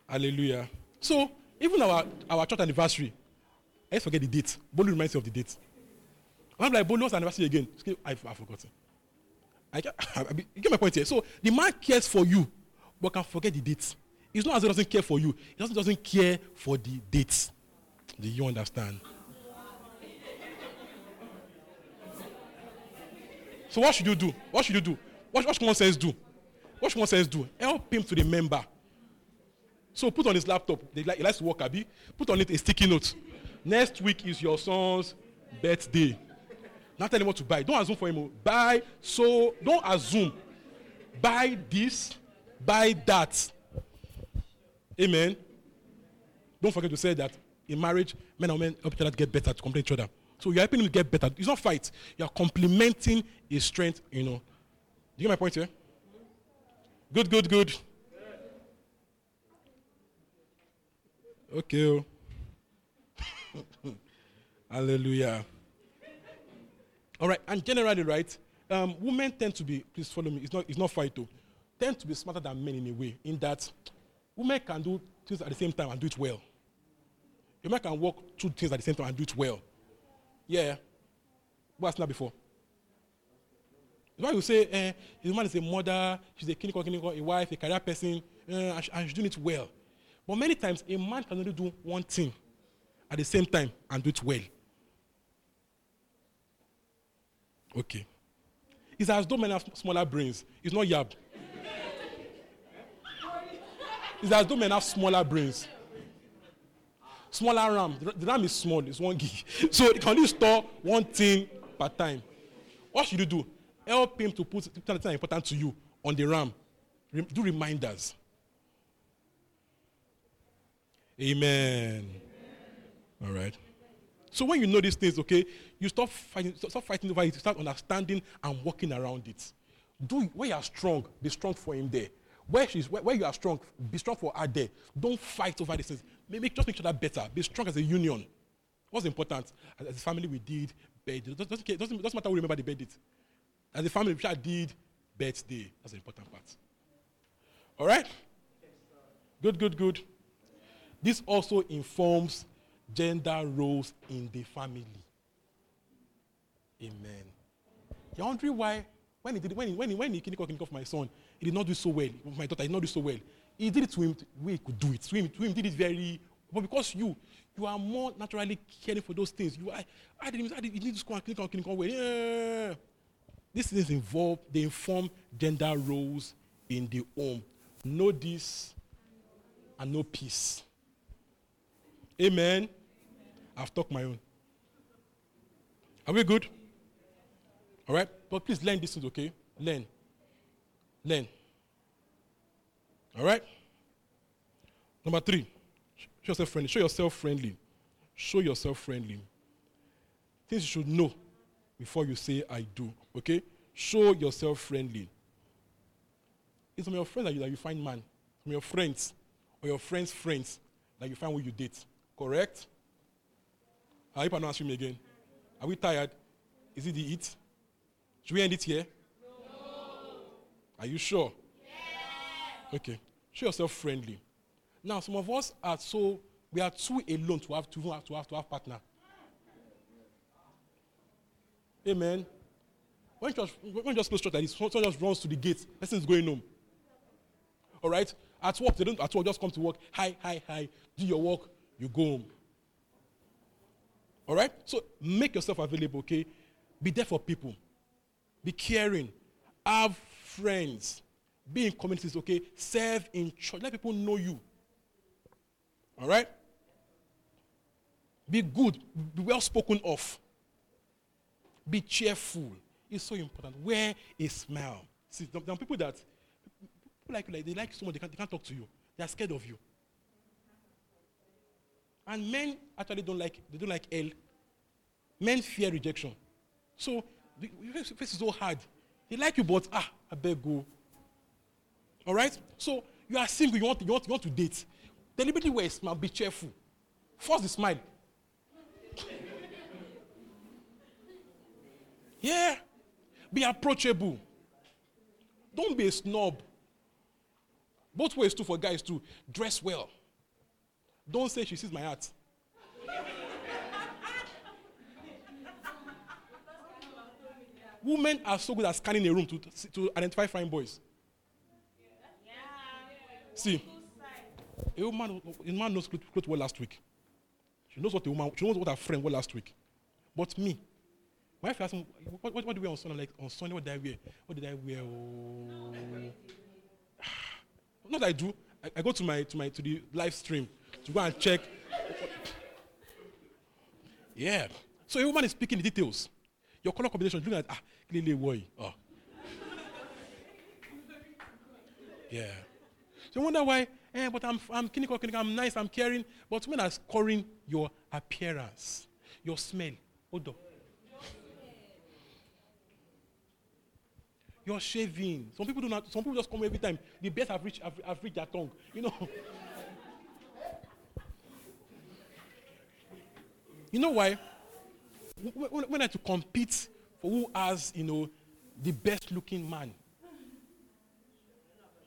Hallelujah. So, even our, our church anniversary, let's forget the date. Bolu reminds me of the date. I'm like, Bolu's anniversary again. I've, I've forgotten. I I, I, you get my point here. So the man cares for you, but can forget the dates. It's not as he doesn't care for you. He doesn't, doesn't care for the dates. Do you understand? So what should you do? What should you do? What, what should common sense do? What should common sense do? Help him to remember. So put on his laptop. He likes to work, Abi. Put on it a sticky note. Next week is your son's birthday. Not tell him what to buy. Don't assume for him. Buy so don't assume. Buy this, buy that. Amen. Don't forget to say that in marriage, men and women help each other get better to complete each other. So you're helping him get better. It's not fight. You're complementing his strength, you know. Do you get my point here? Good, good, good. Okay. Oh. Hallelujah. All right, and generally, right, um, women tend to be, please follow me, it's not, it's not fight though, tend to be smarter than men in a way, in that women can do things at the same time and do it well. A man can work two things at the same time and do it well. Yeah. What's not before? That's why you say, eh, the woman is a mother, she's a clinical, clinical, a wife, a career person, uh, and, and she's doing it well. But many times, a man can only do one thing at the same time and do it well. Okay. It's as though men have smaller brains. It's not yab. it's as though men have smaller brains. Smaller RAM. The RAM is small, it's one gig. So can only store one thing per time. What should you do? Help him to put something important to you on the RAM. Do reminders. Amen. All right. So when you know these things, okay, you stop fighting, stop fighting over it. You start understanding and working around it. Do where you are strong, be strong for him there. Where she's where, where you are strong, be strong for her there. Don't fight over these things. Make, just make sure that better. Be strong as a union. What's important? As, a family, we did birthday. It doesn't, doesn't, doesn't matter who remember the birthday. As a family, we did birthday. That's the important part. All right? Good, good, good. This also informs gender roles in the family. Amen. You're wondering why, when he did when he, when he, when he clinical clinic of my son, he did not do so well. My daughter did not do so well. He did it to him way he could do it. To him, to him did it very, but because you, you are more naturally caring for those things. You, I, I didn't, I didn't, need to school and clinical clinical way. Yeah. These things involve, they inform gender roles in the home. Know this and know peace. Amen. I've talked my own. Are we good? All right? But please learn this, okay? Learn. Learn. All right? Number three, show yourself friendly. Show yourself friendly. Show yourself friendly. Things you should know before you say I do. Okay? Show yourself friendly. It's from your friends that you, that you find man. From your friends or your friends' friends that you find who you date. Correct? I hope I'm not answering again. Are we tired? Is it the heat? Should we end it here? No. Are you sure? Yes. Okay. Show yourself friendly. Now, some of us are so we are too alone to have to have to have to have partner. Amen. When just when just close church like this, someone just runs to the gate, person is going home. All right. At work, they don't at work just come to work. Hi, hi, hi. Do your work. You go home. All right? So make yourself available, okay? Be there for people. Be caring. Have friends. Be in communities, okay? Serve in church. Let people know you. All right? Be good. Be well spoken of. Be cheerful. It's so important. Wear a smile. See, there are people that people like, you, like they like someone they can't, they can't talk to you. They are scared of you. And men actually don't like they don't like L. Men fear rejection. So the face is so hard. They like you, but ah, I beg go. All right. So you are single. You want you want, you want to date. Deliberately wear a smile. Be cheerful. Force the smile. yeah. Be approachable. Don't be a snob. Both ways too for guys too. Dress well. Don't say she sees my heart. Women are so good at scanning a room to, to identify fine boys. See, a woman, a man knows clothes well last week. She knows what a woman, she knows what her friend wore last week. But me, my wife asked me, what, what, what do we wear on Sunday? Like, on Sunday, what did I wear? What did I wear? Oh. Not that I do. I, I go to my, to my, to the live stream to go and check. Yeah. So a woman is speaking the details. Your color combination, looking at, ah, clearly boy. Oh. Yeah. So you wonder why, eh, but I'm, I'm clinical, clinical, I'm nice, I'm caring. But women are scoring your appearance, your smell, odor. You're shaving. Some people do not. Some people just come every time. The best have reached, have, have reached their tongue. You know. You know why? When, I had to compete for who has, you know, the best looking man.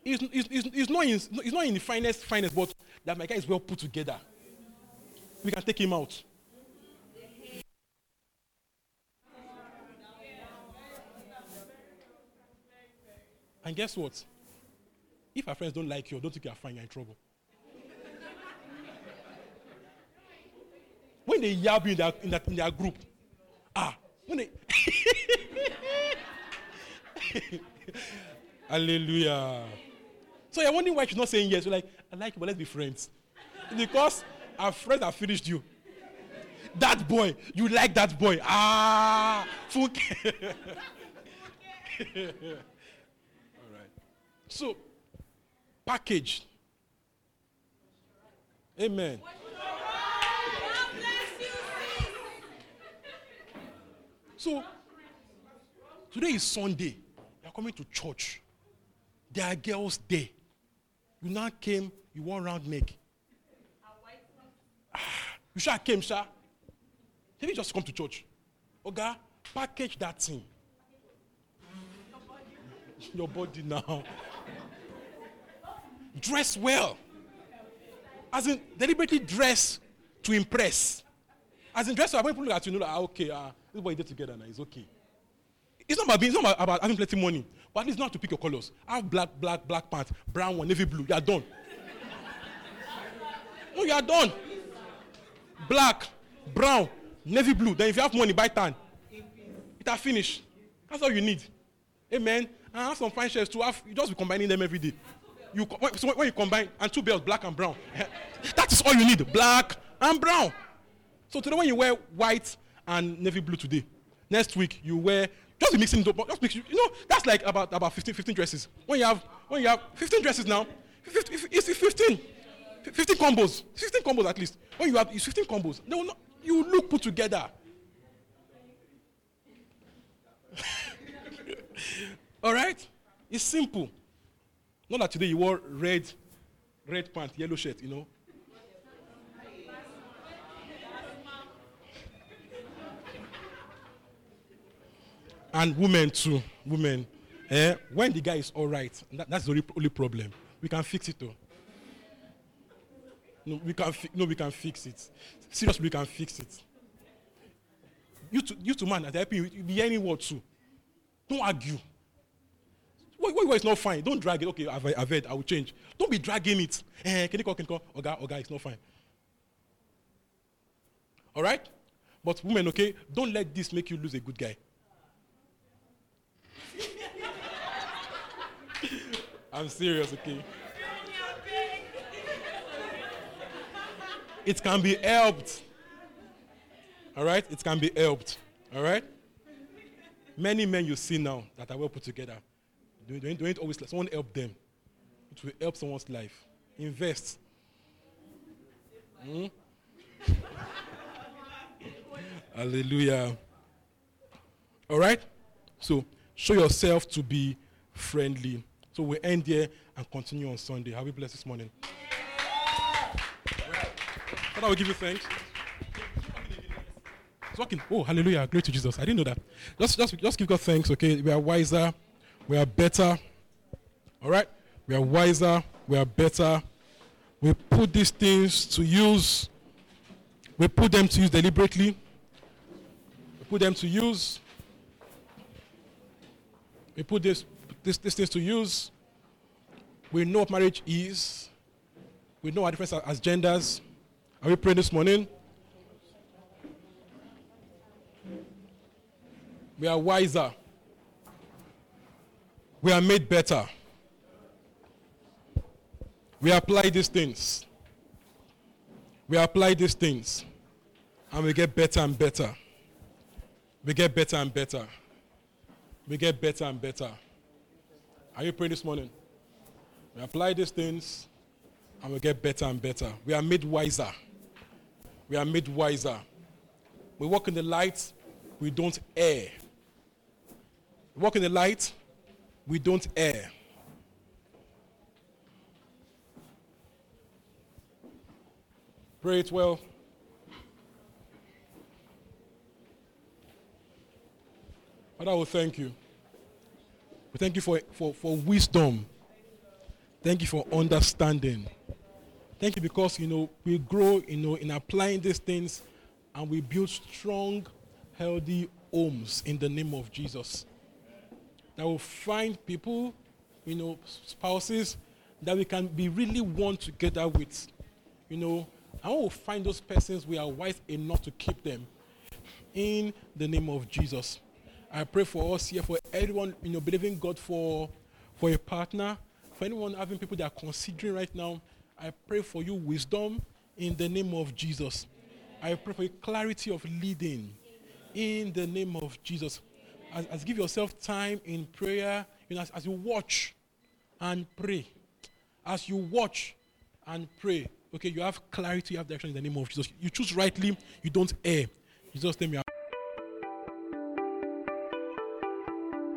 It's, it's, it's, not in, it's not in the finest, finest, but that my guy is well put together. We can take him out. And guess what? If our friends don't like you, don't think you're fine, you're in trouble. When they yab you in their, in, their, in their group, ah, when they. Hallelujah. So you're wondering why she's not saying yes. You're like, I like you, but let's be friends. because our friends have finished you. That boy, you like that boy. Ah, fuck. All right. So, package. Amen. So, today is Sunday. You're coming to church. There are girls there. You now came, you want round neck. Ah, you sure came, sir. Maybe just come to church. Okay, package that thing. Your body now. dress well. As in, deliberately dress to impress. As in, dress well. When people look at you, know, like, ah, okay, uh, this boy did together now, it's okay. It's not about being, it's not about having plenty money, but at least not to pick your colors. Have black, black, black pants, brown one, navy blue. You are done. no, you are done. Black, brown, navy blue. Then if you have money, buy tan. It has finished. That's all you need. Amen. And have some fine shirts to have. You just be combining them every day. You so when you combine and two belts, black and brown, that is all you need. Black and brown. So today when you wear white and navy blue today, next week you wear just be mixing it Just mix, you know that's like about about 15, 15 dresses. When you have when you have 15 dresses now, 15, it's 15, 15 combos, 15 combos at least. When you have it's 15 combos, they will not, you look put together. All right? It's simple. Not that today you wore red, red pants, yellow shirt, you know. And women too, women. Eh, when the guy is all right, that, that's the only, problem. We can fix it though. No, we can. Fi- no, we can fix it. Seriously, we can fix it. You to you to man that helping you, be any word too. Don't argue. What, what, what is not fine? Don't drag it. Okay, I've, I've heard. I will change. Don't be dragging it. Eh, can you call? Can you call? Oga, Oga, it's not fine. All right. But women, okay, don't let this make you lose a good guy. I'm serious, okay? It can be helped. All right? It can be helped. All right? Many men you see now that are well put together, don't, don't always let someone help them. It will help someone's life. Invest. Hmm? Hallelujah. All right? So, show yourself to be friendly. So we end here and continue on Sunday. Have we blessed this morning? Father, we give you thanks. It's working. Oh, hallelujah. Glory to Jesus. I didn't know that. Just, just, just give God thanks, okay? We are wiser. We are better. All right? We are wiser. We are better. We put these things to use. We put them to use deliberately. We put them to use. We put this this, these things to use. We know what marriage is. We know our difference as genders. Are we praying this morning? We are wiser. We are made better. We apply these things. We apply these things. And we get better and better. We get better and better. We get better and better. Are you praying this morning? We apply these things and we get better and better. We are made wiser. We are made wiser. We walk in the light, we don't err. We walk in the light, we don't err. Pray it well. Father, we thank you. We thank you for, for, for wisdom. Thank you for understanding. Thank you because, you know, we grow, you know, in applying these things and we build strong, healthy homes in the name of Jesus. That will find people, you know, spouses that we can be really one together with. You know, I will find those persons we are wise enough to keep them in the name of Jesus. I pray for us here, for everyone, you know, believing God for, for a partner, for anyone having people that are considering right now, I pray for you wisdom in the name of Jesus. I pray for you clarity of leading in the name of Jesus. As, as give yourself time in prayer, you know, as, as you watch and pray, as you watch and pray, okay, you have clarity, you have direction in the name of Jesus. You choose rightly, you don't err. Jesus' name, you